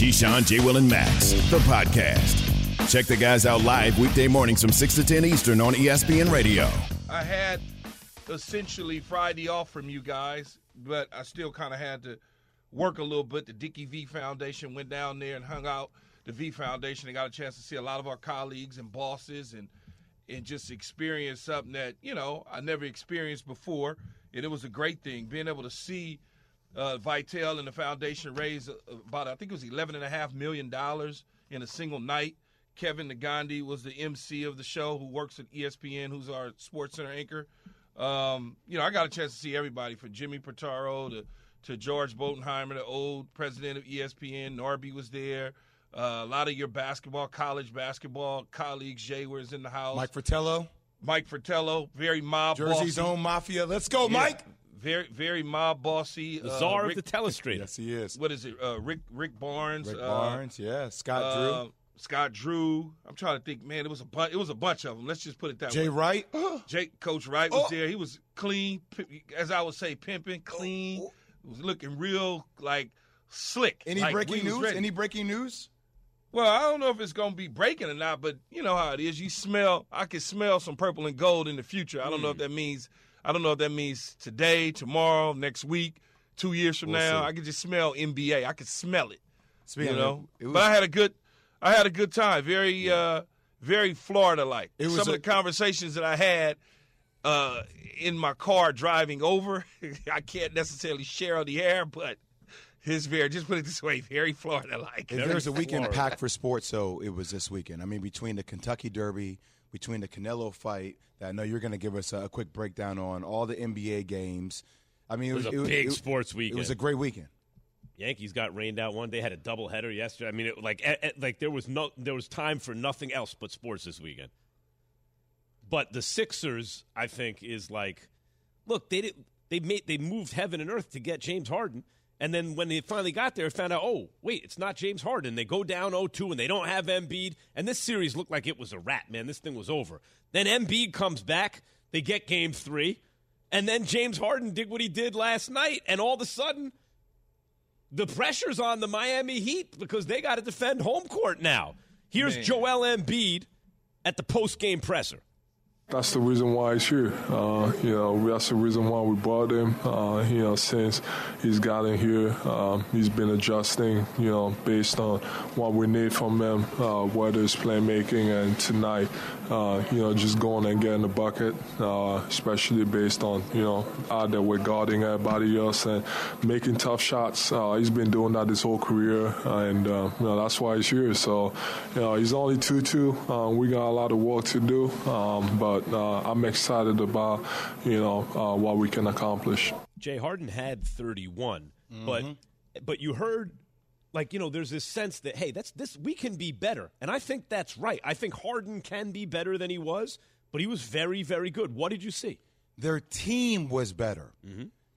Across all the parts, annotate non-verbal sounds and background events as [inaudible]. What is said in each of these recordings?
Keyshawn, J. Will, and Max, the podcast. Check the guys out live weekday mornings from 6 to 10 Eastern on ESPN Radio. I had essentially Friday off from you guys, but I still kind of had to work a little bit. The Dickie V Foundation went down there and hung out. The V Foundation, they got a chance to see a lot of our colleagues and bosses and and just experience something that, you know, I never experienced before. And it was a great thing being able to see uh, Vitale and the foundation raised about, I think it was $11.5 million in a single night. Kevin Negandhi was the MC of the show who works at ESPN, who's our Sports Center anchor. Um, you know, I got a chance to see everybody from Jimmy Pitaro to, to George Bodenheimer, the old president of ESPN. Norby was there. Uh, a lot of your basketball, college basketball colleagues, Jay was in the house. Mike Fratello. Mike Fratello, very mob Jersey's bossy. own mafia. Let's go, Yeah, Mike. Very, very mob bossy. The uh, czar Rick, of the telestrator. Yes, he is. What is it? Uh, Rick Rick Barnes. Rick uh, Barnes, yeah. Scott uh, Drew. Scott Drew. I'm trying to think. Man, it was a bu- it was a bunch of them. Let's just put it that Jay way. [gasps] Jay Wright. Jake Coach Wright was Oh. there. He was clean, p- as I would say, pimping, clean. Was looking real like slick. Any like, breaking news? ready. Any breaking news? Well, I don't know if it's gonna be breaking or not, but you know how it is. You smell. I can smell some purple and gold in the future. I don't Hmm. know if that means. I don't know if that means today, tomorrow, next week, two years from We'll now. see. I can just smell NBA. I can smell it. Speaking you of- know, it was- but I had a good. I had a good time. Very, uh, very Florida like. Some a- of the conversations that I had uh, in my car driving over, [laughs] I can't necessarily share on the air, but his very. Just put it this way, very Florida like. If there's a weekend Florida. packed for sports, so it was this weekend. I mean, between the Kentucky Derby, between the Canelo fight, that I know you're going to give us a, a quick breakdown on all the NBA games. I mean, it, was a it big it- sports weekend. It was a great weekend. Yankees got rained out one day. Had a doubleheader yesterday. I mean, it, like eh, eh, like there was no there was time for nothing else but sports this weekend. But the Sixers, I think, is like, look, they did they made they moved heaven and earth to get James Harden, and then when they finally got there, found out, oh wait, it's not James Harden. They go down 0-2 and they don't have Embiid, and this series looked like it was a wrap. Man, this thing was over. Then Embiid comes back. They get Game Three, and then James Harden did what he did last night, and all of a sudden the pressure's on the Miami Heat because they got to defend home court now. Here's Man. Joel Embiid at the post game presser. That's the reason why he's here. Uh, you know, that's the reason why we brought him. Uh, you know, since he's gotten here, um, he's been adjusting. You know, based on what we need from him, uh, whether it's playmaking and tonight, uh, you know, just going and getting the bucket, uh, especially based on you know out there with guarding everybody else and making tough shots. Uh, he's been doing that his whole career, and you know that's why he's here. So, you know, he's only two two. Uh, we got a lot of work to do, um, but uh, I'm excited about you know uh, what we can accomplish. Jay Harden had 31, but but you heard like you know there's this sense that hey that's this we can be better, and I think that's right. I think Harden can be better than he was, but he was very very good. What did you see? Their team was better.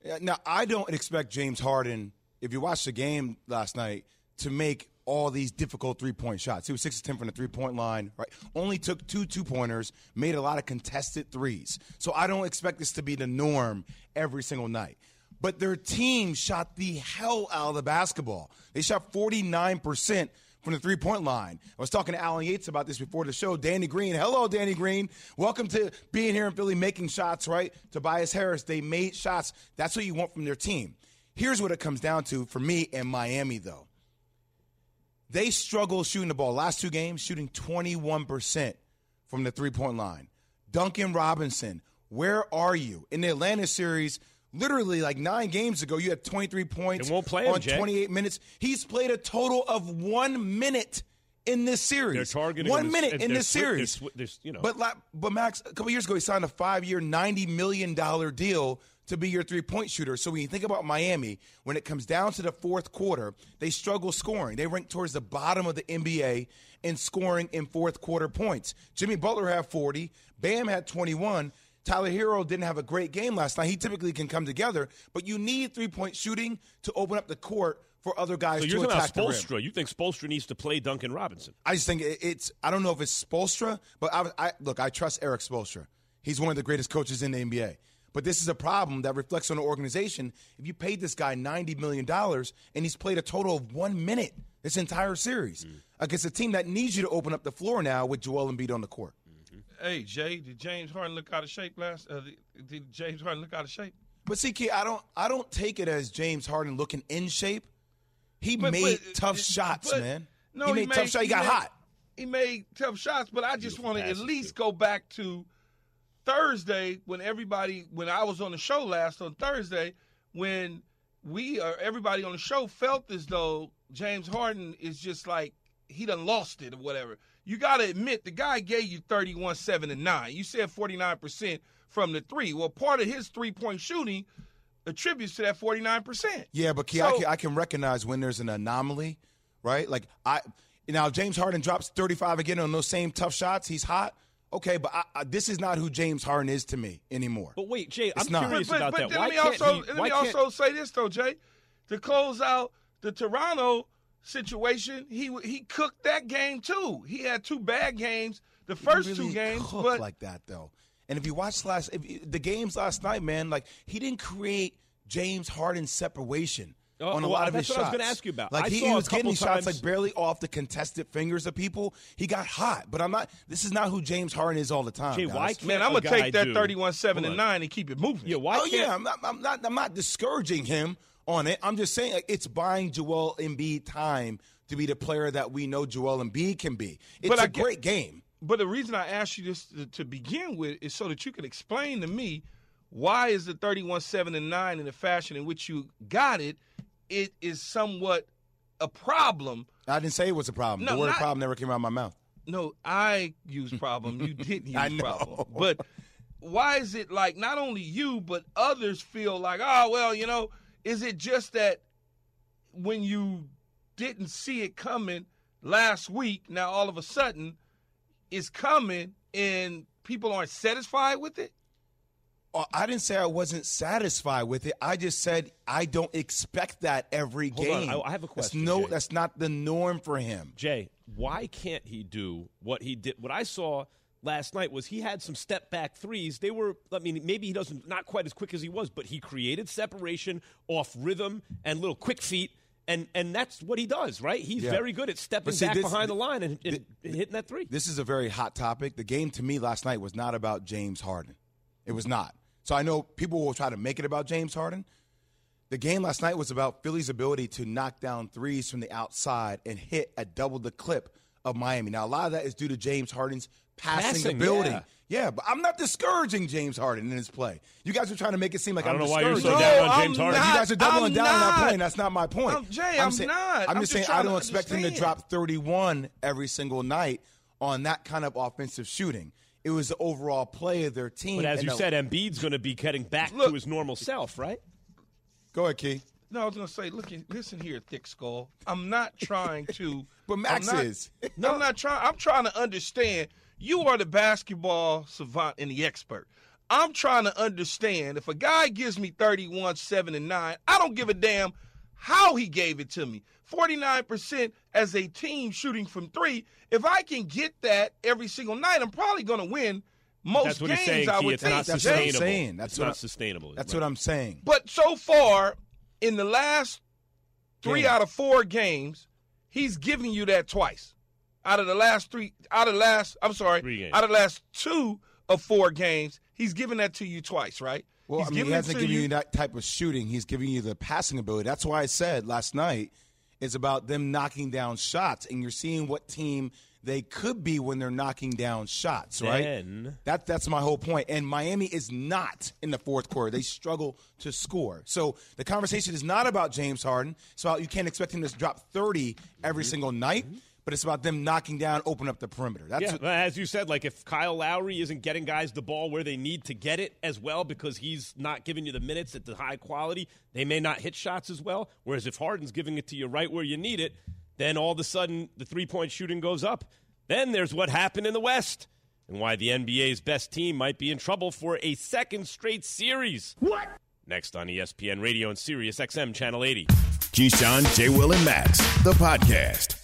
Yeah, Now, I don't expect James Harden, if you watched the game last night, to make all these difficult three point shots. He was 6 to 10 from the three point line, right? Only took two two pointers, made a lot of contested threes. So I don't expect this to be the norm every single night. But their team shot the hell out of the basketball. They shot 49% from the three point line. I was talking to Alan Yates about this before the show. Danny Green. Hello, Danny Green. Welcome to being here in Philly making shots, right? Tobias Harris, they made shots. That's what you want from their team. Here's what it comes down to for me in Miami, though. They struggle shooting the ball. Last two games, shooting 21% from the three point line. Duncan Robinson, where are you? In the Atlanta series, literally like nine games ago, you had 23 points play him, on Jay. 28 minutes. He's played a total of one minute in this series. They're targeting one minute in they're this they're series. swi- there's, you know. But but Max, a couple years ago, he signed a five-year, ninety million dollar deal to be your three-point shooter. So when you think about Miami, when it comes down to the fourth quarter, they struggle scoring. They rank towards the bottom of the NBA in scoring in fourth quarter points. Jimmy Butler had forty. Bam had twenty-one. Tyler Herro didn't have a great game last night. He typically can come together, but you need three-point shooting to open up the court for other guys so to you're talking attack about the rim. Spoelstra. You think Spoelstra needs to play Duncan Robinson? I just think it's. I don't know if it's Spoelstra, but I, I look. I trust Erik Spoelstra. He's one of the greatest coaches in the NBA. But this is a problem that reflects on the organization. If you paid this guy ninety million dollars and he's played a total of one minute this entire series against a team that needs you to open up the floor now with Joel Embiid on the court. Hey Jay, did James Harden look out of shape last? Uh, did James Harden look out of shape? But see, Key, I don't. I don't take it as James Harden looking in shape. He But- made but- tough but- shots, but- man. No, he made tough shots. He got made- hot. He made tough shots, but I just want to at least too. go back to Thursday when everybody, when I was on the show last on Thursday, when we or everybody on the show felt as though James Harden is just like he done lost it or whatever. You got to admit the guy gave you 31, 7, and 9. You said 49% from the three. Well, part of his three point shooting attributes to that 49%. Yeah, but Key, I, can, I can recognize when there's an anomaly, right? Like I now James Harden drops 35 again on those same tough shots. He's hot. Okay, but I, I, this is not who James Harden is to me anymore. But wait, Jay, I'm not. curious but, about but that. then Why let me can't also he, let me can't- also say this though, Jay, to close out the Toronto situation, he he cooked that game too. He had two bad games, the first really two games, cooked but like that though. And if you watch last if you, the games last night, man, like he didn't create James Harden's separation. Oh, on a well, lot of that's his what I shots. was gonna ask you about. Like I he, saw he a was getting couple these shots like barely off the contested fingers of people. He got hot, but I'm not. This is not who James Harden is all the time. Jay, why can't man, I'm gonna take that 31, 7, and 9 and keep it moving. Yeah, why oh yeah, I'm not, I'm not. I'm not discouraging him on it. I'm just saying like, it's buying Joel Embiid time to be the player that we know Joel Embiid can be. It's But a I get- great game. But the reason I asked you this to, to begin with is so that you can explain to me why is the 31, 7, and 9 in the fashion in which you got it, it is somewhat a problem. I didn't say it was a problem. No, the word not- problem never came out of my mouth. No, I used problem. You didn't [laughs] use I know. problem. But why is it like not only you, but others feel like, oh, well, you know, is it just that when you didn't see it coming last week, now all of a sudden it's coming and people aren't satisfied with it? Oh, I didn't say I wasn't satisfied with it. I just said I don't expect that every Hold on, game. I- I have a That's question, no, Jay. that's not the norm for him. Jay, why can't he do what he did? What I saw last night was he had some step back threes. They were, I mean, maybe he doesn't, not quite as quick as he was, but he created separation off rhythm and little quick feet. And, and that's what he does, right? He's Yeah. very good at stepping see, back this- behind the line and, and hitting that three. This is a very hot topic. The game to me last night was not about James Harden. It was not. So I know people will try to make it about James Harden. The game last night was about Philly's ability to knock down threes from the outside and hit at double the clip of Miami. Now, a lot of that is due to James Harden's passing, Passing, ability. yeah. Yeah, but I'm not discouraging James Harden in his play. You guys are trying to make it seem like I don't am know why you're so discouraging. down No, on James I'm Harden. not. You guys are doubling I'm down on that not. point. That's not my point. I'm- Jay, I'm saying, not. I'm I'm just just saying I don't expect him to drop 31 every single night on that kind of offensive shooting. It was the overall play of their team. But as and you the- said, Embiid's going to be getting back Look- to his normal self, right? go ahead, Key. No, I was gonna say, look, listen here, thick skull. I'm not trying to. [laughs] But Max I'm not- is. No, I'm not trying. I'm trying to understand. You are the basketball savant and the expert. I'm trying to understand if a guy gives me 31, 7, and 9, I don't give a damn how he gave it to me. 49% as a team shooting from three. If I can get that every single night, I'm probably going to win most That's what games, he's saying. I would It's think. not That's what I'm saying. That's it's what not I- sustainable. That's Right. what I'm saying. But so far, in the last three Games. out of four games, he's giving you that twice. Out of the last three, out of the last, I'm sorry, Three games. out of the last two of four games, he's giving that to you twice, right? Well, he's I mean, he hasn't given you that type of shooting. He's giving you the passing ability. That's why I said last night it's about them knocking down shots, and you're seeing what team they could be when they're knocking down shots, right? Then- That that's my whole point. And Miami is not in the fourth quarter. They struggle to score. So the conversation is not about James Harden. So you can't expect him to drop 30 every mm-hmm. single night. Mm-hmm. But it's about them knocking down, open up the perimeter. That's yeah, what- as you said, like if Kyle Lowry isn't getting guys the ball where they need to get it as well because he's not giving you the minutes at the high quality, they may not hit shots as well. Whereas if Harden's giving it to you right where you need it, then all of a sudden the three point shooting goes up. Then there's what happened in the West and why the NBA's best team might be in trouble for a second straight series. What? Next on ESPN Radio and Sirius XM Channel 80. Keyshawn, J. Will, and Max, the podcast.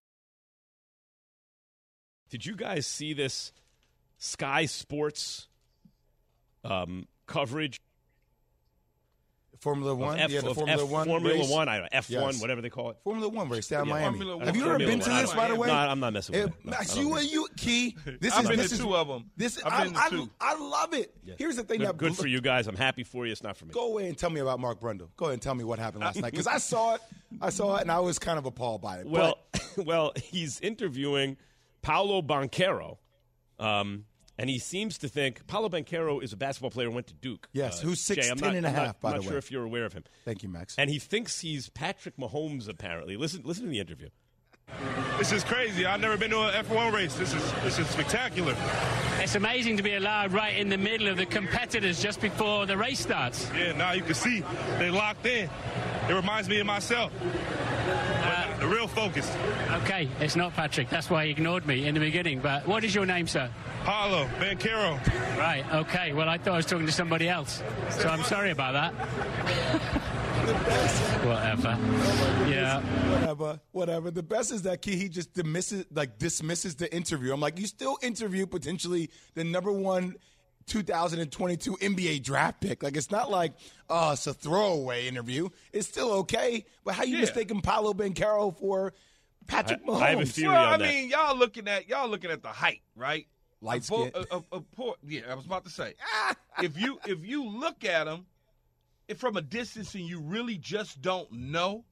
Did you guys see this Sky Sports um, coverage Formula One, F, yeah, the Formula F, One, Formula race. One, I don't know, F1, Yes. whatever they call it. Formula One race down in Yeah, Miami. Formula Have you ever been Formula to One. this, by the way? No, I'm not messing with Eh, that. No, Max, you think and you, Key. [laughs] This I've is been this to is, two of 'em. This I've I, been to I, two. I love it. Here's the thing Good, that good for you guys. I'm happy for you. It's not for me. Go away and tell me about Mark Brundle. Go ahead and tell me what happened last night because I saw it. I saw it and I was kind of appalled by it. Well, [laughs] well, he's interviewing Paolo Banchero, um, and he seems to think Paolo Banchero is a basketball player who went to Duke. Yes, Uh, who's Jay, I'm 6'10" not- and a I'm not- half, by I'm the not sure way. if you're aware of him. thank you, Max. And he thinks he's Patrick Mahomes. Apparently, listen, listen to the interview. This is crazy. I've never been to an F1 race. This is this is spectacular. It's amazing to be allowed right in the middle of the competitors just before the race starts. Yeah, now you can see they locked in. It reminds me of myself. But the real focus. Okay, it's not Patrick. That's why he ignored me in the beginning. But what is your name, sir? Paolo Banchero. Right, okay. Well, I thought I was talking to somebody else. So I'm sorry about that. [laughs] Whatever. Yeah. whatever, whatever. The best is that Key he just dismisses like dismisses the interview. I'm like, you still interview potentially the number one 2022 NBA draft pick. Like it's not like oh, it's a throwaway interview. It's still okay. But how you Yeah. mistaking Paolo Banchero for Patrick I- Mahomes? I have a theory Well, on I that. mean, y'all looking at y'all looking at the height, right? Light A po- skin. a- a- a poor- yeah, I was about to say. [laughs] Ah! if you if you look at him if from a distance and you really just don't know,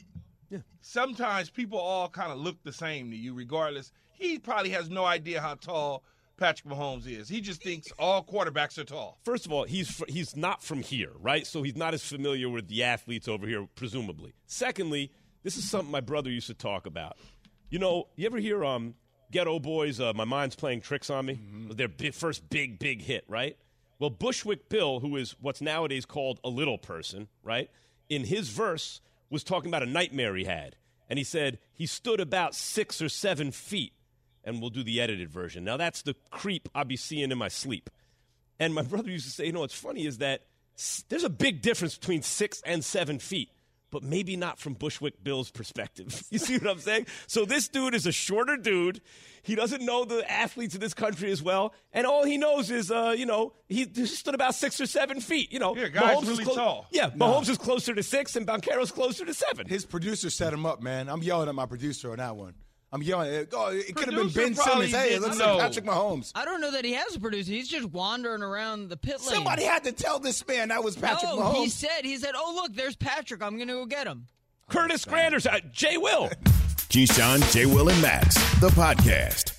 yeah. sometimes people all kind of look the same to you, regardless. He probably has no idea how tall Patrick Mahomes is. He just thinks all quarterbacks are tall. First of all, he's he's not from here, right? So he's not as familiar with the athletes over here, presumably. Secondly, this is something my brother used to talk about. You know, you ever hear um, Geto Boys? Uh, my mind's playing tricks on me. Mm-hmm. Their big, first big, big hit, right? Well, Bushwick Bill, who is what's nowadays called a little person, right? In his verse, was talking about a nightmare he had, and he said he stood about six or seven feet. And we'll do the edited version. Now that's the creep I'll be seeing in my sleep. And my [laughs] brother used to say, you know, what's funny is that there's a big difference between six and seven feet, but maybe not from Bushwick Bill's perspective. [laughs] You see what I'm saying? So this dude is a shorter dude. He doesn't know the athletes in this country as well, and all he knows is, uh, you know, he he stood about six or seven feet. You know, Yeah, guy's Mahomes is really tall. Yeah, Mahomes is closer to six, and Banchero's closer to seven. His producer set him up, man. I'm yelling at my producer on that one. I'm yelling. Oh, it could have been Producer Ben Simmons. Hey, it didn't looks know. like Patrick Mahomes. I don't know that he has a producer. He's just wandering around the pit lane. Somebody had to tell this man that was Patrick no, Mahomes. he said, he said, oh, look, there's Patrick. I'm going to go get him. Curtis Granders, uh, Jay Will. Keyshawn, J. Will, and Max, the podcast.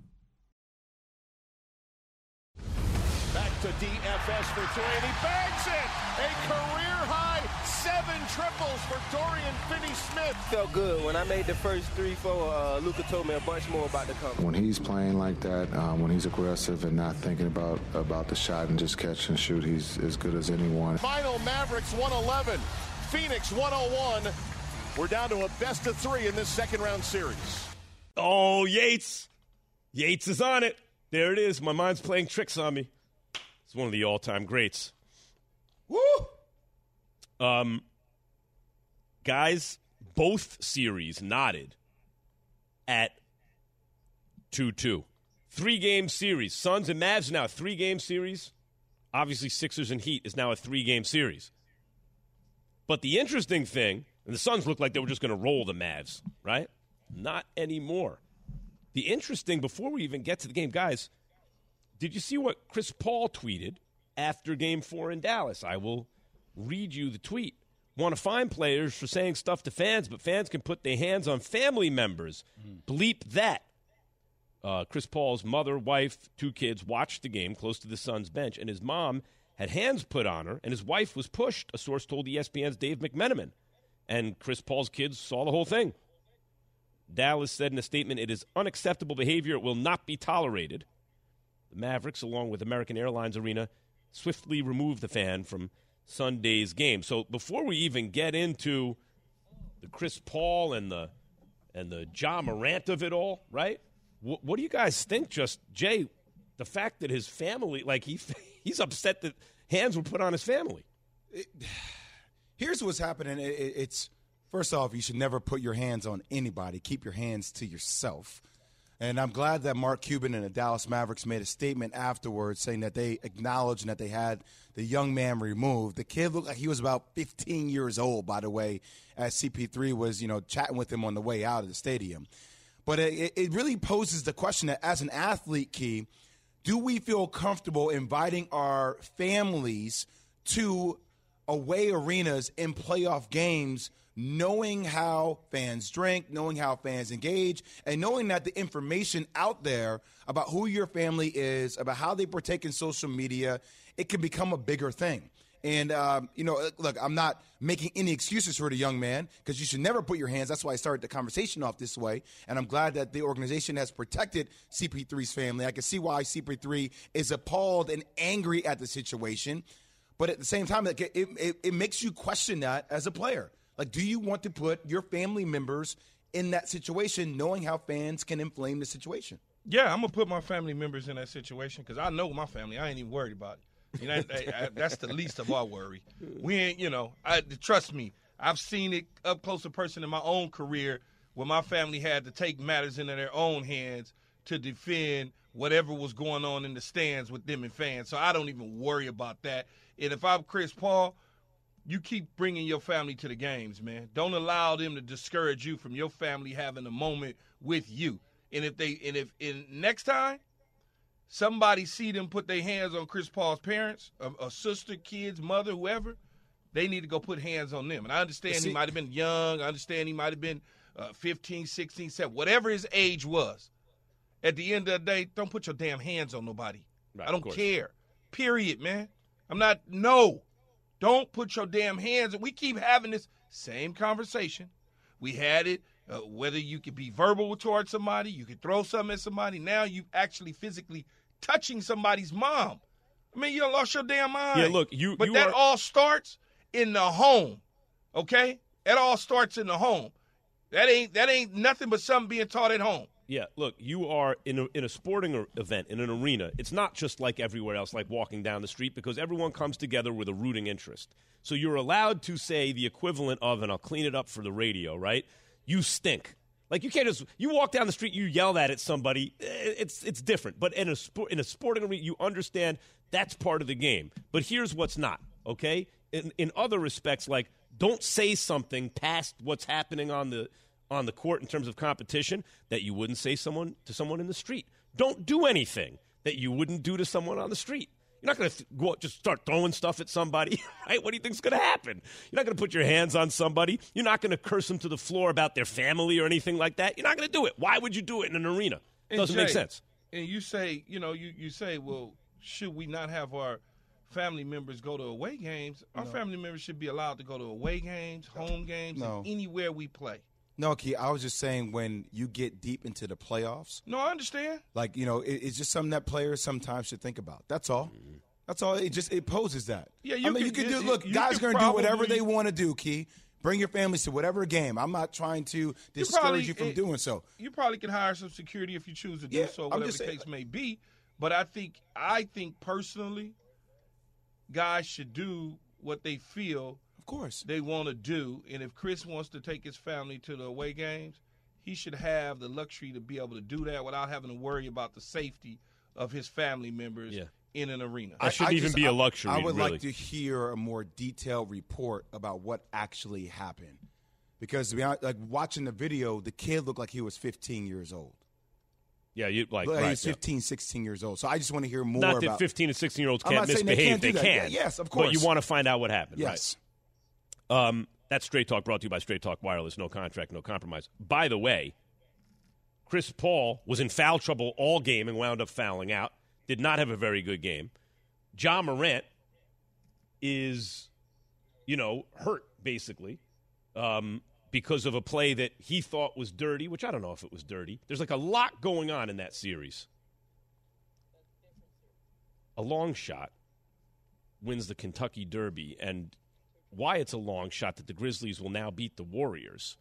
Felt good when I made the first three, four. Uh, Luka told me a bunch more about the come. When he's playing like that, um, when he's aggressive and not thinking about about the shot and just catch and shoot, he's as good as anyone. Final Mavericks 111, Phoenix 101. We're down to a best of three in this second round series. Oh, Yates. Yates is on it. There it is. My mind's playing tricks on me. It's one of the all time greats. Woo! Um, guys, both series nodded at 2 2. Three game series. Suns and Mavs now, three game series. Obviously, Sixers and Heat is now a three game series. But the interesting thing, and the Suns looked like they were just going to roll the Mavs, right? Not anymore. The interesting, before we even get to the game, guys, did you see what Chris Paul tweeted after game four in Dallas? I will read you the tweet. Want to find players for saying stuff to fans, but fans can put their hands on family members. Bleep that. Uh, Chris Paul's mother, wife, two kids watched the game close to the Suns bench, and his mom had hands put on her, and his wife was pushed, a source told ESPN's Dave McMenamin. And Chris Paul's kids saw the whole thing. Dallas said in a statement, it is unacceptable behavior. It will not be tolerated. The Mavericks, along with American Airlines Arena, swiftly removed the fan from Sunday's game. So before we even get into the Chris Paul and the and the Ja Morant of it all, right? What, what do you guys think? Just Jay, the fact that his family, like he [laughs] he's upset that hands were put on his family. [sighs] Here's what's happening. It- it- it's first off, you should never put your hands on anybody. Keep your hands to yourself. And I'm glad that Mark Cuban and the Dallas Mavericks made a statement afterwards saying that they acknowledged and that they had the young man removed. The kid looked like he was about 15 years old, by the way, as CP3 was, you know, chatting with him on the way out of the stadium. But it, it really poses the question that as an athlete, Key, do we feel comfortable inviting our families to away arenas in playoff games, knowing how fans drink, knowing how fans engage, and knowing that the information out there about who your family is, about how they partake in social media, it can become a bigger thing. And um, you know, look, I'm not making any excuses for the young man because you should never put your hands. That's why I started the conversation off this way, and I'm glad that the organization has protected CP3's family. I can see why CP3 is appalled and angry at the situation, but at the same time, it, it, it makes you question that as a player. Like, do you want to put your family members in that situation, knowing how fans can inflame the situation? Yeah, I'm gonna put my family members in that situation because I know my family. I ain't even worried about it. You know, I- I- that's the least of our worry. We ain't, you know, I, trust me. I've seen it up close and person in my own career where my family had to take matters into their own hands to defend whatever was going on in the stands with them and fans. So I don't even worry about that. And if I'm Chris Paul, you keep bringing your family to the games, man. Don't allow them to discourage you from your family having a moment with you. And if they and if and next time somebody see them put their hands on Chris Paul's parents, a, a sister, kids, mother, whoever, they need to go put hands on them. And I understand See- he might have been young. I understand he might have been uh, 15, 16, 17, whatever his age was. At the end of the day, don't put your damn hands on nobody. Right, I don't care. Period, man. I'm not, no. Don't put your damn hands. We keep having this same conversation. We had it, uh, whether you could be verbal towards somebody, you could throw something at somebody. Now you actually physically touching somebody's mom. I mean, you lost your damn mind. Yeah, look, you- But you that are- all starts in the home. Okay, it all starts in the home. That ain't that ain't nothing but something being taught at home. Yeah, look, you are in a, in a sporting event, in an arena. It's not just like everywhere else, like walking down the street, because everyone comes together with a rooting interest. So you're allowed to say the equivalent of, and I'll clean it up for the radio, right? You stink. Like you can't just you walk down the street, you yell that at somebody. eh, It's it's different. But in a sport in a sporting arena, you understand that's part of the game. But here's what's not. Okay, in in other respects, like don't say something past what's happening on the on the court in terms of competition that you wouldn't say someone to someone in the street. Don't do anything that you wouldn't do to someone on the street. You're not going to th- go out, just start throwing stuff at somebody, [laughs] right? What do you think's going to happen? You're not going to put your hands on somebody. You're not going to curse them to the floor about their family or anything like that. You're not going to do it. Why would you do it in an arena? It doesn't Jay, make sense. And you say, you know, you, you say, well, should we not have our family members go to away games? Our family members should be allowed to go to away games, home games, No. and anywhere we play. No, Key, I was just saying when you get deep into the playoffs, No, I understand. like you know, it, it's just something that players sometimes should think about. That's all. Mm-hmm. That's all. It just it poses that. Yeah, I you mean, you can- can do. Look, you guys can are going to do whatever they want to do. Key, bring your families to whatever game. I'm not trying to You discourage probably- you from it- doing so. You probably can hire some security if you choose to do Yeah, so, whatever the saying, case may be. But I think I think personally, guys should do what they feel Of course. they want to do. And if Chris wants to take his family to the away games, he should have the luxury to be able to do that without having to worry about the safety of his family members Yeah. in an arena. That shouldn't even be a I- luxury, I would really. like to hear a more detailed report about what actually happened, because to be honest, like watching the video, the kid looked like he was 15 years old. Yeah, you like, Looked like right, he was yeah. 15, 16 years old. So I just want to hear more Not that about 15 and 16 year olds can't not saying they misbehave. can't they can. Yeah, yes, of course. But you want to find out what happened, Yes. right? Um, that's Straight Talk brought to you by Straight Talk Wireless. No contract, no compromise. By the way, Chris Paul was in foul trouble all game and wound up fouling out. Did not have a very good game. Ja Morant is, you know, hurt basically um, because of a play that he thought was dirty, which I don't know if it was dirty. There's like a lot going on in that series. A long shot wins the Kentucky Derby, and why it's a long shot that the Grizzlies will now beat the Warriors.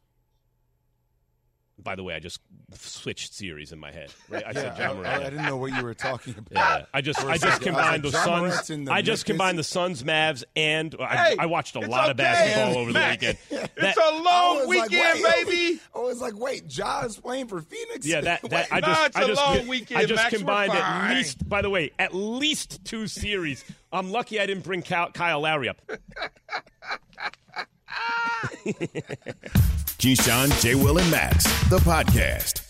By the way, I just switched series in my head. Right? I said Yeah, John I, Morant. I didn't know what you were talking about. Yeah, I just I just I combined like, the Suns. the I just combined the Suns, Mavs, and I, Hey, I watched a lot of basketball over the weekend. [laughs] It's a long like, weekend, wait. baby. [laughs] I was like, wait, John's playing for Phoenix? yeah, that, that [laughs] I just it's I a just long weekend, I just Max. Combined at least. By the way, at least two series. I'm lucky I didn't bring Kyle, Kyle Lowry up. Ah! [laughs] Keyshawn, J. Will, and Max, the podcast.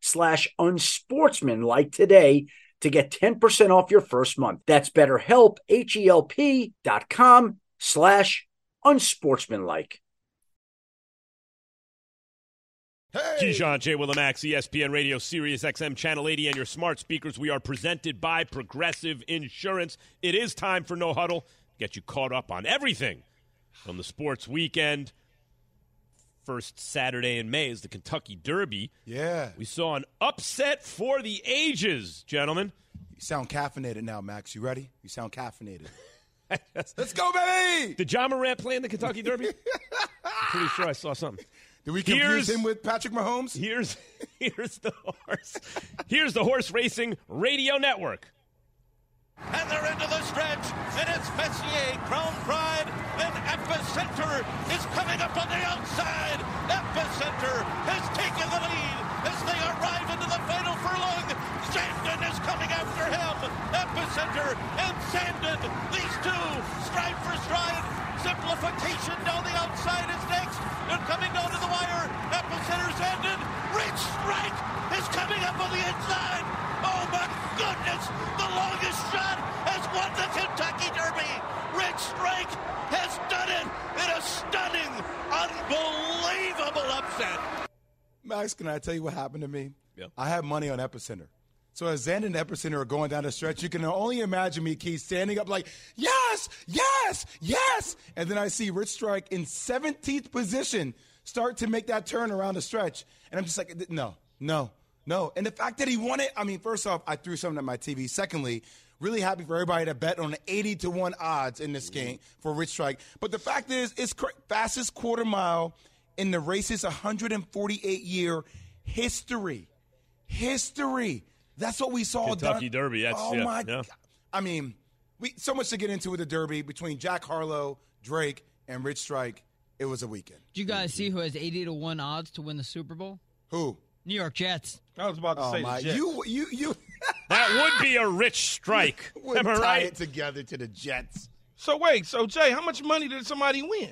slash unsportsmanlike today to get 10% off your first month. That's betterhelp, H-E-L-P dot com slash unsportsmanlike. Hey! Keyshawn, J. Willimax, ESPN Radio, Sirius XM, Channel 80, and your smart speakers. We are presented by Progressive Insurance. It is time for No Huddle. Get you caught up on everything from the sports weekend. First Saturday in May is the Kentucky Derby. Yeah. We saw an upset for the ages, gentlemen. You sound caffeinated now, Max. You ready? You sound caffeinated. [laughs] Let's go, baby! Did Ja Morant play in the Kentucky Derby? [laughs] I'm pretty sure I saw something. Did we confuse Here's- him with Patrick Mahomes? Here's [laughs] here's the horse. Here's the horse racing radio network. And they're into the stretch, and it's Messier, Crown Pride, and Epicenter is coming up on the outside. Epicenter has taken the lead as they arrive into the final furlong. Zandon is coming after him. Epicenter and Zandon. These two stride for stride. Simplification down the outside is next. They're coming down to the wire. Epicenter Zandon. Rich Strike is coming up on the inside. Oh my goodness! The longest shot has won the Kentucky Derby. Rich Strike has done it in a stunning, unbelievable upset. Max, can I tell you what happened to me? Yeah. I have money on Epicenter. So as Zandon and Epicenter are going down the stretch, you can only imagine me, Keith, standing up like, yes, yes, yes. And then I see Rich Strike in 17th position start to make that turn around the stretch. And I'm just like, no, no, no. And the fact that he won it, I mean, first off, I threw something at my TV. Secondly, really happy for everybody that bet on the 80 to 1 odds in this mm-hmm. game for Rich Strike. But the fact is, it's cr- fastest quarter mile in the race's 148 year history. History. That's what we saw. Kentucky done- Derby, that's- oh yeah, my! yeah. God. I mean, we so much to get into with the Derby between Jack Harlow, Drake, and Rich Strike. It was a weekend. Did you guys mm-hmm. see who has 80 to 1 odds to win the Super Bowl? Who? New York Jets. I was about to Oh say my! the Jets. You you you. [laughs] That would be a rich strike. [laughs] would Am I tie right? it together to the Jets. So wait, so Jay, how much money did somebody win?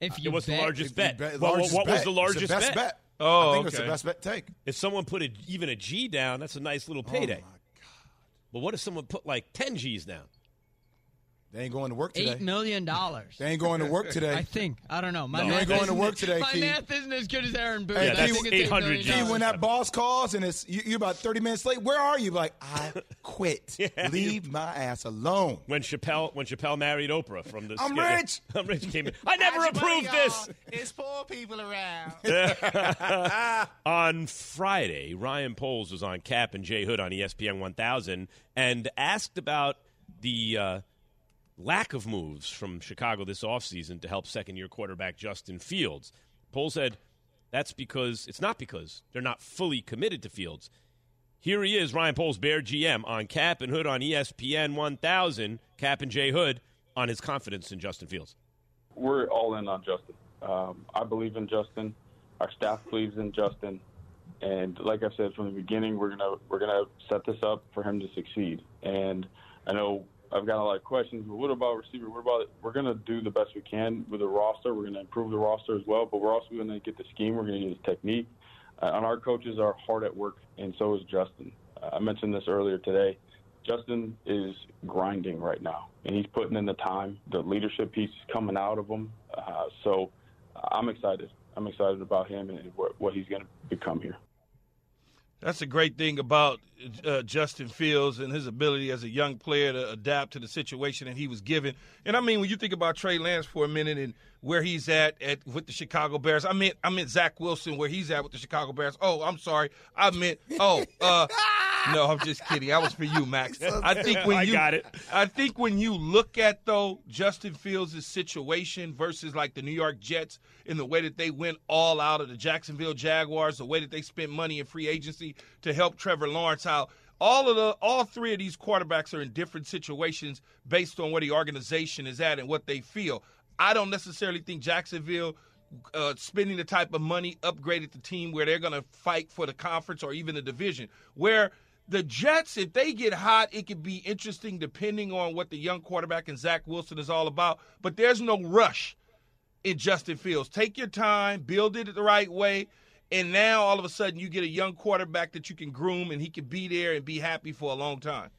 If uh, It was the largest you bet. bet- What- largest what was bet. the It's largest best bet? bet? Oh, I think it's the best bet take. If someone put a, even a G down, that's a nice little oh, payday. But what if someone put like 10 G's down? They ain't going to work today. $8 million. They ain't going to work today. [laughs] I think. I don't know. My No. math You ain't going to work today, My Keith. math isn't as good as Aaron Boone. Hey, I Keith, think it's $8 million. Gee, when that boss calls and it's you, you're about 30 minutes late, where are you? Like, I [laughs] quit. Leave my ass alone. When Chappelle when Chappelle married Oprah from the I'm skit- rich. [laughs] I'm rich came in. I never approved this. It's poor people around. on Friday, Ryan Poles was on Cap and Jay Hood on ESPN 1000 and asked about the uh, lack of moves from Chicago this offseason to help second year quarterback Justin Fields. Poles said that's because it's not because they're not fully committed to Fields. Here he is, Ryan Poles, Bear GM, on Cap and Hood on ESPN 1000. Cap and Jay Hood on his confidence in Justin Fields. we're all in on Justin. Um, I believe in Justin. Our staff believes in Justin, and like I said from the beginning, we're gonna we're gonna set this up for him to succeed. And I know I've got a lot of questions, but what about receiver? What about we're gonna do the best we can with the roster. We're gonna improve the roster as well, but we're also gonna get the scheme. We're gonna use technique. Uh, and our coaches are hard at work, and so is Justin. Uh, I mentioned this earlier today. Justin is grinding right now, and he's putting in the time. The leadership piece is coming out of him. Uh, so I'm excited. I'm excited about him and what, what he's going to become here. That's the great thing about uh, Justin Fields and his ability as a young player to adapt to the situation that he was given. And I mean, when you think about Trey Lance for a minute and where he's at, at with the Chicago Bears, I meant I meant Zach Wilson where he's at with the Chicago Bears. Oh, I'm sorry, I meant oh, uh, [laughs] no, I'm just kidding. That was for you, Max. I think when you I you got it. I think when you look at though Justin Fields' situation versus like the New York Jets in the way that they went all out of the Jacksonville Jaguars, the way that they spent money in free agency to help Trevor Lawrence out. All of the all three of these quarterbacks are in different situations based on where the organization is at and what they feel. I don't necessarily think Jacksonville uh, spending the type of money upgraded the team where they're going to fight for the conference or even the division. Where the Jets, if they get hot, it could be interesting depending on what the young quarterback and Zach Wilson is all about. But there's no rush in Justin Fields. Take your time, build it the right way, and now all of a sudden you get a young quarterback that you can groom and he can be there and be happy for a long time.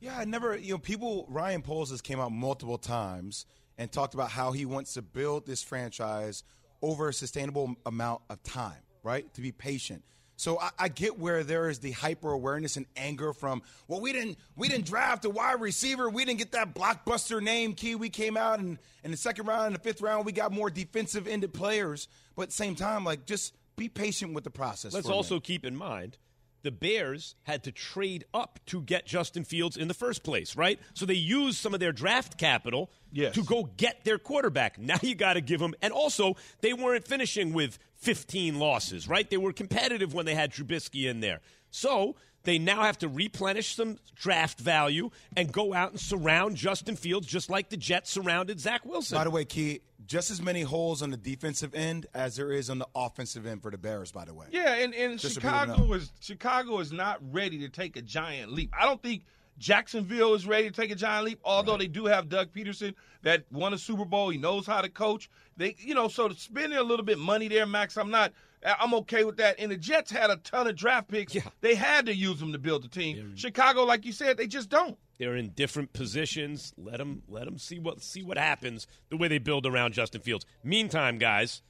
Yeah, I never, you know, people, Ryan Poles has came out multiple times and talked about how he wants to build this franchise over a sustainable amount of time, right? To be patient. So I, I get where there is the hyper awareness and anger from, well, we didn't we didn't draft a wide receiver. We didn't get that blockbuster name key. We came out and in the second round and the fifth round, we got more defensive ended players. But at the same time, like just be patient with the process. Let's also minute. keep in mind the Bears had to trade up to get Justin Fields in the first place, right? So they used some of their draft capital to go get their quarterback. Now you got to give them, and also they weren't finishing with 15 losses, right? They were competitive when they had Trubisky in there. So they now have to replenish some draft value and go out and surround Justin Fields just like the Jets surrounded Zach Wilson. By the way, Key, just as many holes on the defensive end as there is on the offensive end for the Bears. By the way, Yeah, and, and Just Chicago is Chicago is not ready to take a giant leap. I don't think Jacksonville is ready to take a giant leap, although they do have Doug Pederson that won a Super Bowl. He knows how to coach. They you know, so spending a little bit money there, Max, I'm not I'm okay with that. And the Jets had a ton of draft picks. Yeah. They had to use them to build the team. Chicago, like you said, they just don't. They're in different positions. Let them let them see what see what happens the way they build around Justin Fields. Meantime, guys,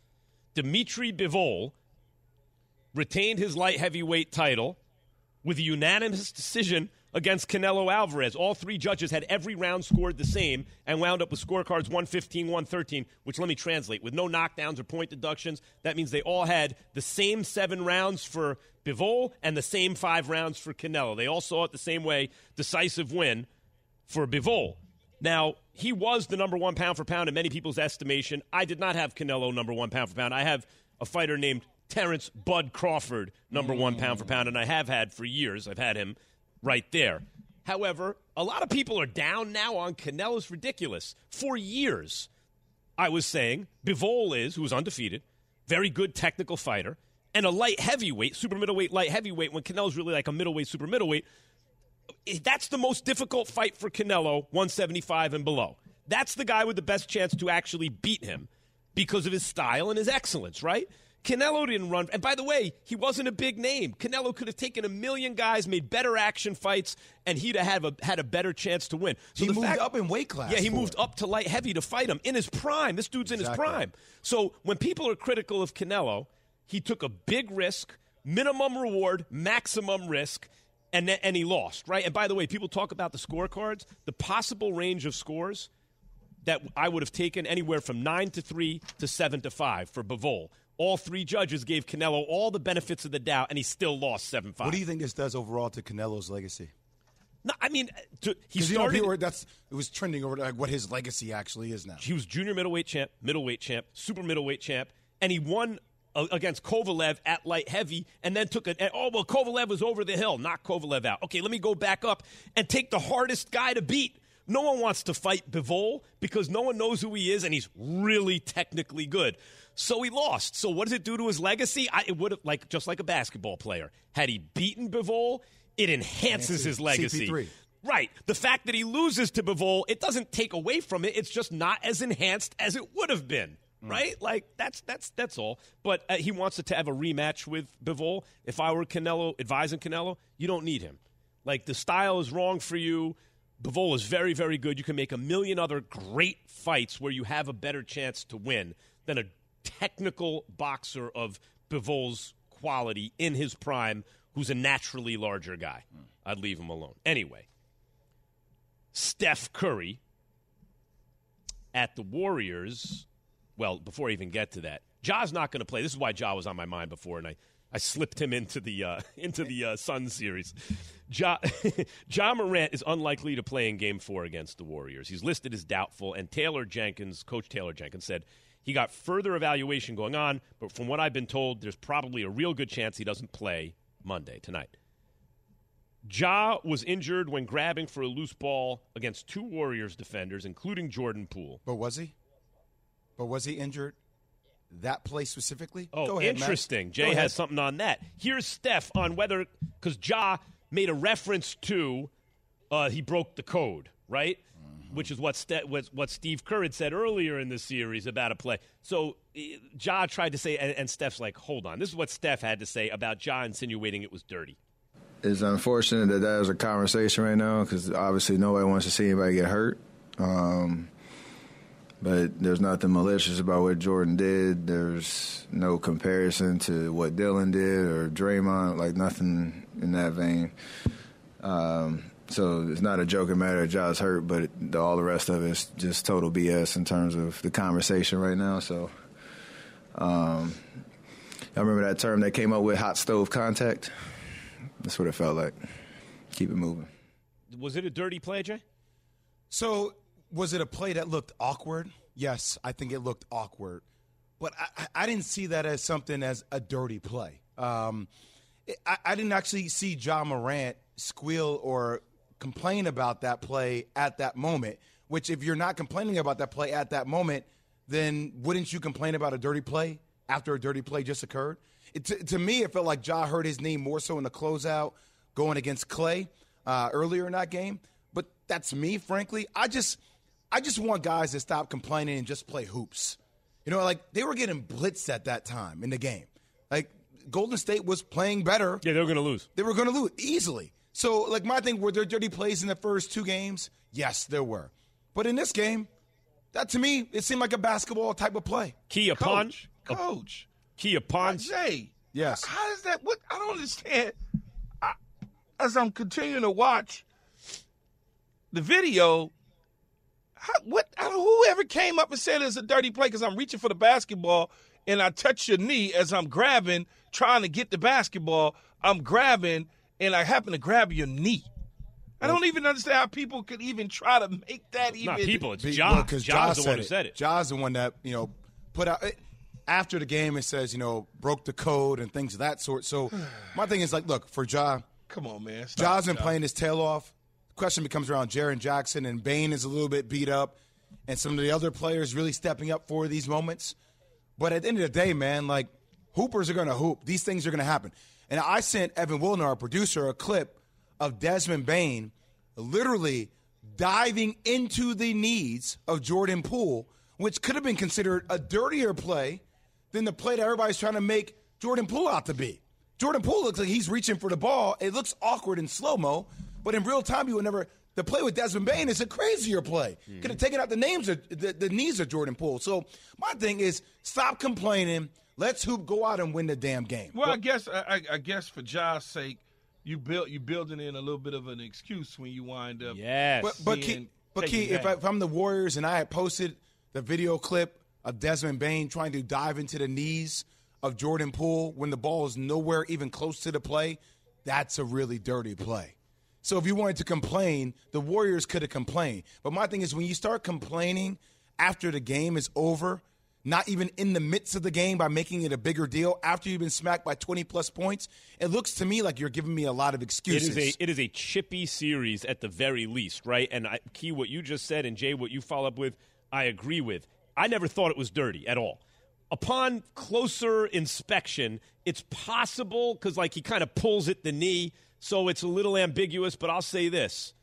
Dimitri Bivol retained his light heavyweight title with a unanimous decision against Canelo Alvarez. All three judges had every round scored the same and wound up with scorecards 115 113, which let me translate with no knockdowns or point deductions. That means they all had the same seven rounds for Bivol and the same five rounds for Canelo. They all saw it the same way. Decisive win for Bivol. Now, he was the number one pound for pound in many people's estimation. I did not have Canelo number one pound for pound. I have a fighter named Terrence Bud Crawford number one pound for pound, and I have had for years. I've had him right there. However, a lot of people are down now on Canelo's ridiculous. For years, I was saying Bivol is, who is undefeated, very good technical fighter, and a light heavyweight, super middleweight, light heavyweight, when Canelo's really like a middleweight, super middleweight. That's the most difficult fight for Canelo, 175 and below. That's the guy with the best chance to actually beat him because of his style and his excellence, right? Canelo didn't run. And by the way, he wasn't a big name. Canelo could have taken a million guys, made better action fights, and he'd have had a, had a better chance to win. So He moved fact- up in weight class Yeah, he moved up to light heavy to fight him in his prime. This dude's in his prime. So when people are critical of Canelo, he took a big risk, minimum reward, maximum risk, and and he lost, right? And by the way, people talk about the scorecards, the possible range of scores that I would have taken anywhere from nine to three to seven to five for Bivol. All three judges gave Canelo all the benefits of the doubt, and he still lost seven five. What do you think this does overall to Canelo's legacy? No, I mean, to, he 'Cause, you know, started. that's it was trending over like what his legacy actually is now. He was junior middleweight champ, middleweight champ, super middleweight champ, and he won uh, against Kovalev at light heavy, and then took a. oh well, Kovalev was over the hill, knocked Kovalev out. Okay, let me go back up and take the hardest guy to beat. No one wants to fight Bivol because no one knows who he is, and he's really technically good. So he lost. So what does it do to his legacy? I, it would have like just like a basketball player. Had he beaten Bivol, it enhances his legacy. CP3. Right. The fact that he loses to Bivol, it doesn't take away from it. It's just not as enhanced as it would have been. Right? Like that's that's that's all. But uh, he wants to have a rematch with Bivol. If I were Canelo advising Canelo, you don't need him. Like the style is wrong for you. Bivol is very very good. You can make a million other great fights where you have a better chance to win than a technical boxer of Bivol's quality in his prime who's a naturally larger guy. Hmm. I'd leave him alone. Anyway, Steph Curry at the Warriors. Well, before I even get to that, Ja's not going to play. This is why Ja was on my mind before, and I, I slipped him into the uh, [laughs] into the uh, Sun series. Ja, [laughs] ja Morant is unlikely to play in Game Four against the Warriors. He's listed as doubtful, and Taylor Jenkins, Coach Taylor Jenkins, said he got further evaluation going on, but from what I've been told, there's probably a real good chance he doesn't play Monday tonight. Ja was injured when grabbing for a loose ball against two Warriors defenders, including Jordan Poole. But was he? But was he injured? That play specifically? Oh, Go ahead, Matt. interesting. Go Jay ahead. has something on that. Here's Steph on whether because Ja made a reference to uh, he broke the code, right? Mm-hmm. Which is what Ste- what what Steve Kerr had said earlier in the series about a play. So eh, Ja tried to say, and, and Steph's like, "Hold on." This is what Steph had to say about Ja insinuating it was dirty. It's unfortunate that that is a conversation right now because obviously nobody wants to see anybody get hurt. Um, but there's nothing malicious about what Jordan did. There's no comparison to what Dylan did or Draymond, like nothing in that vein. Um, so it's not a joking matter. Ja's hurt, but the, all the rest of it is just total BS in terms of the conversation right now. So um, I remember that term they came up with, hot stove contact. That's what it felt like. Keep it moving. Was it a dirty play, Jay? So was it a play that looked awkward? Yes, I think it looked awkward, but I, I didn't see that as something as a dirty play. Um, I, I didn't actually see Ja Morant squeal or complain about that play at that moment. Which, if you're not complaining about that play at that moment, then wouldn't you complain about a dirty play after a dirty play just occurred? It, to, to me, it felt like Ja hurt his knee more so in the closeout going against Clay uh, earlier in that game. But that's me, frankly. I just, I just want guys to stop complaining and just play hoops. You know, like they were getting blitzed at that time in the game. Like Golden State was playing better. Yeah, they were going to lose. They were going to lose easily. So, like my thing, were there dirty plays in the first two games? Yes, there were. But in this game, that to me, it seemed like a basketball type of play. Key Kia Coach, Coach, Kia Pons. Jay. Yes. How is that? What I don't understand. I, as I'm continuing to watch the video, how, what? Whoever came up and said it's a dirty play because I'm reaching for the basketball and I touch your knee as I'm grabbing, trying to get the basketball. I'm grabbing and I happen to grab your knee. I don't even understand how people could even try to make that even. Not people, it's Be- Ja. because Ja's Ja the one who said it. Ja's the one that you know put out it, after the game. It says you know broke the code and things of that sort. So [sighs] my thing is like, look for Ja. Come on, man. Stop, Ja's been Ja. playing his tail off. Question becomes around Jaren Jackson and Bane is a little bit beat up, and some of the other players really stepping up for these moments. But at the end of the day, man, like hoopers are going to hoop. These things are going to happen. And I sent Evan Wilner, our producer, a clip of Desmond Bane literally diving into the needs of Jordan Poole, which could have been considered a dirtier play than the play that everybody's trying to make Jordan Poole out to be. Jordan Poole looks like he's reaching for the ball. It looks awkward in slow mo, but in real time, you would never. The play with Desmond Bane is a crazier play. Hmm. Could have taken out the names of the, the knees of Jordan Poole. So my thing is, stop complaining. Let's hoop, go out and win the damn game. Well, I guess I, I- I guess for Ja's sake, you build you building in a little bit of an excuse when you wind up. Yes. But but Key, but Key, if, I, if I'm the Warriors and I had posted the video clip of Desmond Bane trying to dive into the knees of Jordan Poole when the ball is nowhere even close to the play, that's a really dirty play. So if you wanted to complain, the Warriors could have complained. But my thing is when you start complaining after the game is over, not even in the midst of the game by making it a bigger deal after you've been smacked by 20 plus points, it looks to me like you're giving me a lot of excuses. is a it is a chippy series at the very least, right? And I, Key, what you just said, and Jay, what you follow up with, I agree with. I never thought it was dirty at all. Upon closer inspection, it's possible because like he kind of pulls at the knee, so it's a little ambiguous. But I'll say this: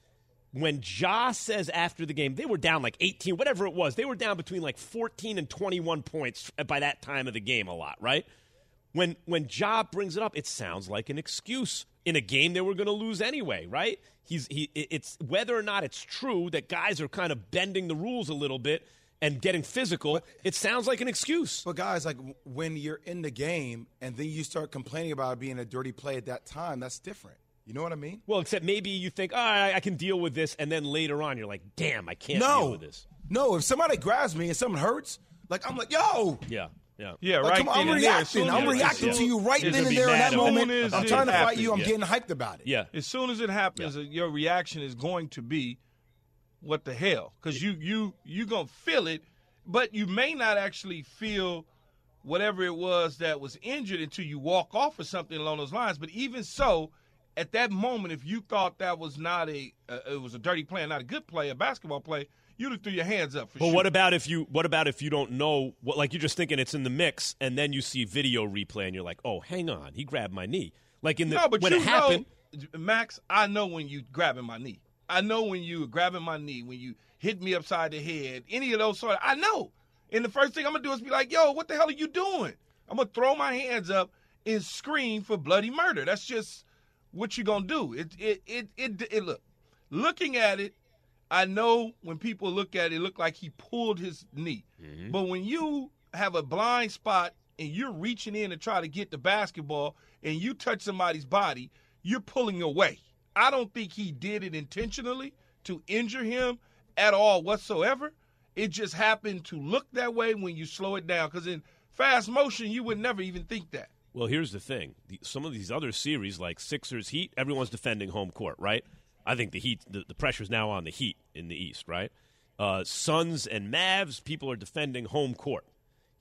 when Ja says after the game, they were down like 18, whatever it was. They were down between like 14 and 21 points by that time of the game a lot, right? When when Ja brings it up, it sounds like an excuse in a game they were going to lose anyway, right? He's he it's whether or not it's true that guys are kind of bending the rules a little bit and getting physical, it sounds like an excuse. But guys, like when you're in the game and then you start complaining about it being a dirty play at that time, that's different. You know what I mean? Well, except maybe you think, oh, I, I can deal with this, and then later on you're like, damn, I can't no, deal with this. no. If somebody grabs me and something hurts, like I'm like, yo, Yeah, yeah, Yeah, like, right. come on, I'm then there, reacting. I'm reacting as to you right then and there in that moment. As soon I'm trying it to fight you. I'm yeah. getting hyped about it. Yeah. As soon as it happens, uh, your reaction is going to be, "What the hell?" Because you you you gonna feel it, but you may not actually feel whatever it was that was injured until you walk off or something along those lines. But even so, at that moment, if you thought that was not a uh, it was a dirty play, not a good play, a basketball play, you'd have threw your hands up for But sure. what about if you what about if you don't know what like you're just thinking it's in the mix and then you see video replay and you're like, "Oh, hang on, he grabbed my knee." Like in the no, but when you it happened, know, Max, I know when you grabbing my knee. I know when you were grabbing my knee, when you hit me upside the head, any of those sort of, I know. And the first thing I'm gonna do is be like, "Yo, what the hell are you doing?" I'm gonna throw my hands up and scream for bloody murder. That's just what you're gonna do. It, it, it, it, it. Look, looking at it, I know when people look at it, it look like he pulled his knee. Mm-hmm. But when you have a blind spot and you're reaching in to try to get the basketball and you touch somebody's body, you're pulling away. I don't think he did it intentionally to injure him at all whatsoever. It just happened to look that way when you slow it down. Because in fast motion, you would never even think that. Well, here's the thing: some of these other series, like Sixers Heat, everyone's defending home court, right? I think the Heat, the, the pressure's now on the Heat in the East, right? uh, Suns and Mavs, people are defending home court.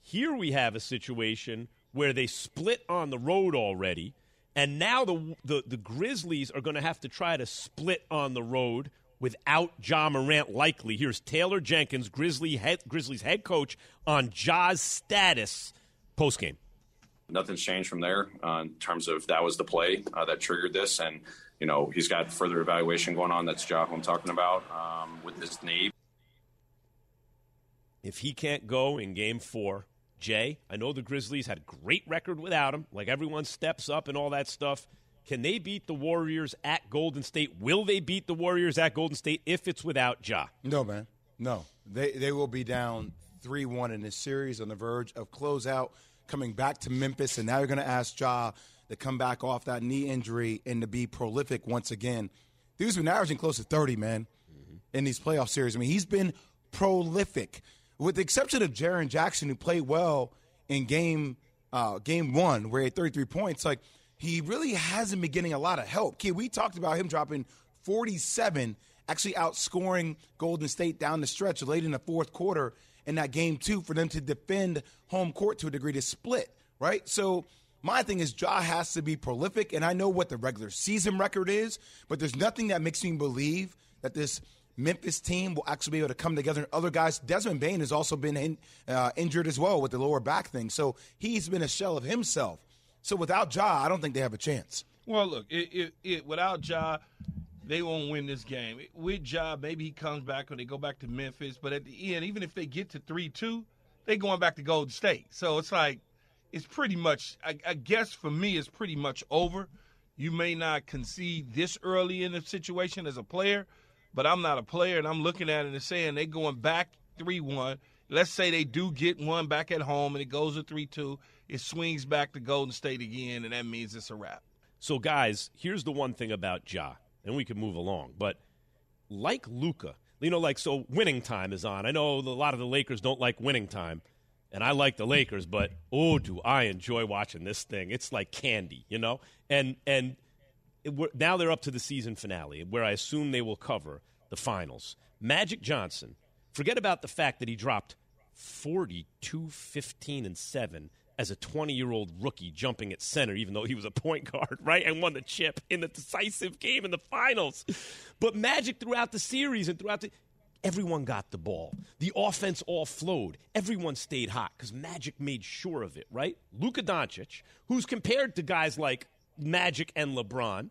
Here we have a situation where they split on the road already, and now the the, the Grizzlies are going to have to try to split on the road without Ja Morant likely. Here's Taylor Jenkins, Grizzly head, Grizzlies head coach, on Ja's status post game. Nothing's changed from there uh, in terms of that was the play uh, that triggered this, and you know he's got further evaluation going on. That's Ja who I'm talking about um, with his knee. If he can't go in Game Four, Jay, I know the Grizzlies had great record without him. Like everyone steps up and all that stuff. Can they beat the Warriors at Golden State? Will they beat the Warriors at Golden State if it's without Ja? No, man. No. They they will be down 3 1 in this series on the verge of closeout, coming back to Memphis. And now you're going to ask Ja to come back off that knee injury and to be prolific once again. Dude's been averaging close to 30, man, in these playoff series. I mean, he's been prolific, with the exception of Jaren Jackson, who played well in game uh, game one, where he had 33 points. Like, he really hasn't been getting a lot of help. Kid, we talked about him dropping 47, actually outscoring Golden State down the stretch late in the fourth quarter in that game two for them to defend home court to a degree to split, right? So my thing is Ja has to be prolific, and I know what the regular season record is, but there's nothing that makes me believe that this Memphis team will actually be able to come together. And other guys, Desmond Bane has also been in, uh, injured as well with the lower back thing, so he's been a shell of himself. So without Ja, I don't think they have a chance. Well, look, it, it, it, without Ja, they won't win this game. With Ja, maybe he comes back or they go back to Memphis. But at the end, even if they get to 3 2, they're going back to Golden State. So it's like, it's pretty much, I, I guess for me, it's pretty much over. You may not concede this early in the situation as a player, but I'm not a player, and I'm looking at it and saying they're going back 3 1. Let's say they do get one back at home and it goes to 3 2. It swings back to Golden State again, and that means it's a wrap. So, guys, here's the one thing about Ja, and we can move along. But like Luka, you know, like so winning time is on. I know a lot of the Lakers don't like winning time, and I like the Lakers, but oh, do I enjoy watching this thing? It's like candy, you know. And and now they're up to the season finale, where I assume they will cover the finals. Magic Johnson, forget about the fact that he dropped 42, 15, and 7 as a 20 year old rookie jumping at center, even though he was a point guard, [laughs] right? And won the chip in the decisive game in the finals. But Magic throughout the series and throughout the. Everyone got the ball. The offense all flowed. Everyone stayed hot because Magic made sure of it, right? Luka Doncic, who's compared to guys like Magic and LeBron,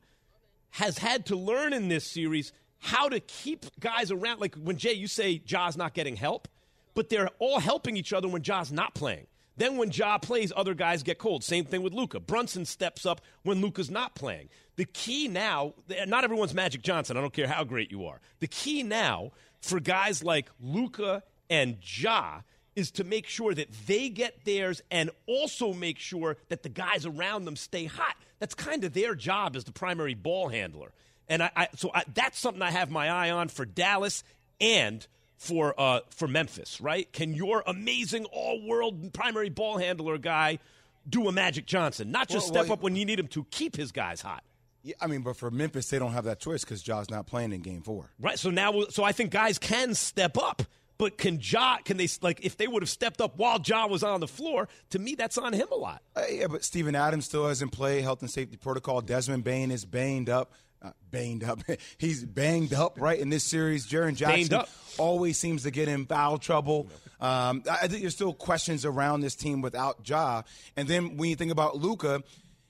has had to learn in this series how to keep guys around. Like when Jay, you say Ja's not getting help, but they're all helping each other when Ja's not playing. Then when Ja plays, other guys get cold. Same thing with Luka. Brunson steps up when Luka's not playing. The key now, not everyone's Magic Johnson. I don't care how great you are. The key now for guys like Luka and Ja is to make sure that they get theirs and also make sure that the guys around them stay hot. That's kind of their job as the primary ball handler. And I, I so I, that's something I have my eye on for Dallas and – for uh, for Memphis, right? Can your amazing all world primary ball handler guy do a Magic Johnson? Not just well, step well, up when you need him to keep his guys hot. Yeah, I mean, but for Memphis, they don't have that choice because Ja's not playing in Game Four. Right. So now, so I think guys can step up. But can Ja? Can they like if they would have stepped up while Ja was on the floor? To me, that's on him a lot. Uh, yeah, but Steven Adams still hasn't played. Health and safety protocol. Desmond Bane is banged up uh, banged up. [laughs] He's banged up right in this series. Jaren Jackson always seems to get in foul trouble. Um, I think there's still questions around this team without Ja. And then when you think about Luka,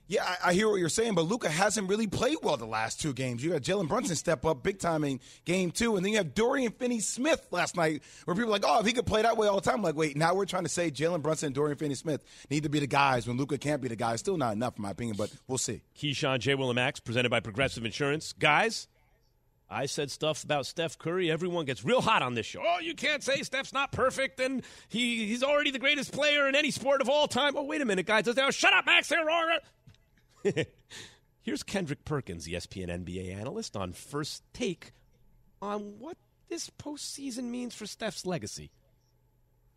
yeah, I, I, hear what you're saying, but Luka hasn't really played well the last two games. You got Jalen Brunson step up big time in game two, and then you have Dorian Finney Smith last night, where people are like, oh, if he could play that way all the time, I'm like, wait, now we're trying to say Jalen Brunson and Dorian Finney Smith need to be the guys when Luka can't be the guy. Still not enough, in my opinion, but we'll see. Keyshawn J. Willimax, presented by Progressive Insurance. Guys, I said stuff about Steph Curry. Everyone gets real hot on this show. Oh, you can't say Steph's not perfect and he, he's already the greatest player in any sport of all time. Oh, wait a minute, guys. Shut up, Max. They're wrong. [laughs] Here's Kendrick Perkins, ESPN NBA analyst, on first take on what this postseason means for Steph's legacy.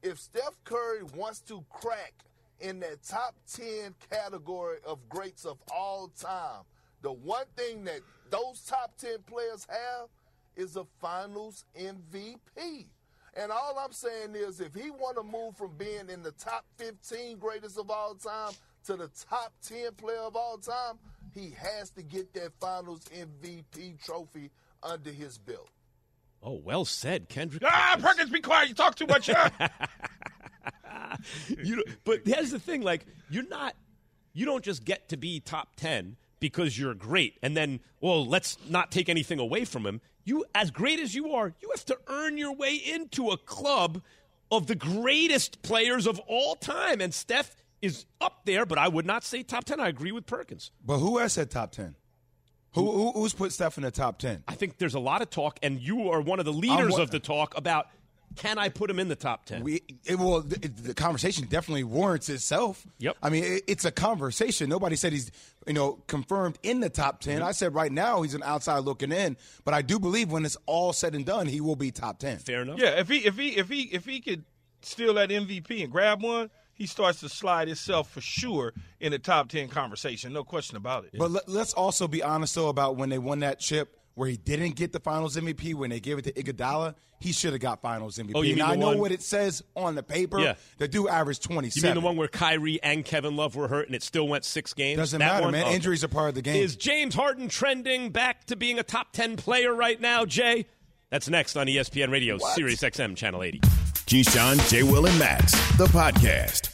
If Steph Curry wants to crack in that top 10 category of greats of all time, the one thing that those top 10 players have is a finals MVP. And all I'm saying is, if he want to move from being in the top 15 greatest of all time to the top 10 player of all time, he has to get that Finals MVP trophy under his belt. Oh, well said, Kendrick. Ah, Perkins, be quiet. You talk too much. [laughs] you know, but here's the thing: like, you're not, you don't just get to be top ten because you're great, and then, well, let's not take anything away from him. You, as great as you are, you have to earn your way into a club of the greatest players of all time, and Steph is up there, but I would not say top ten. I agree with Perkins. But who has said top ten? Who, who who's put Steph in the top ten? I think there's a lot of talk, and you are one of the leaders of the talk about can I put him in the top ten? We it, well, the, the conversation definitely warrants itself. Yep. I mean, it, it's a conversation. Nobody said he's you know confirmed in the top 10 Mm-hmm. I said right now he's an outside looking in, but I do believe when it's all said and done, he will be top ten. Fair enough. Yeah, if he if he if he if he could steal that MVP and grab one, he starts to slide himself for sure in the top ten conversation. No question about it. But let, let's also be honest though about when they won that chip where he didn't get the Finals MVP when they gave it to Iguodala. He should have got Finals MVP. Oh, you and mean I know one- what it says on the paper. Yeah. The dude averaged twenty You mean the one where Kyrie and Kevin Love were hurt and it still went six games? Doesn't That matter, one? man. Okay. Injuries are part of the game. Is James Harden trending back to being a top 10 player right now, Jay? That's next on ESPN Radio, Sirius XM, Channel 80. Keyshawn, J. Will, and Max, the podcast.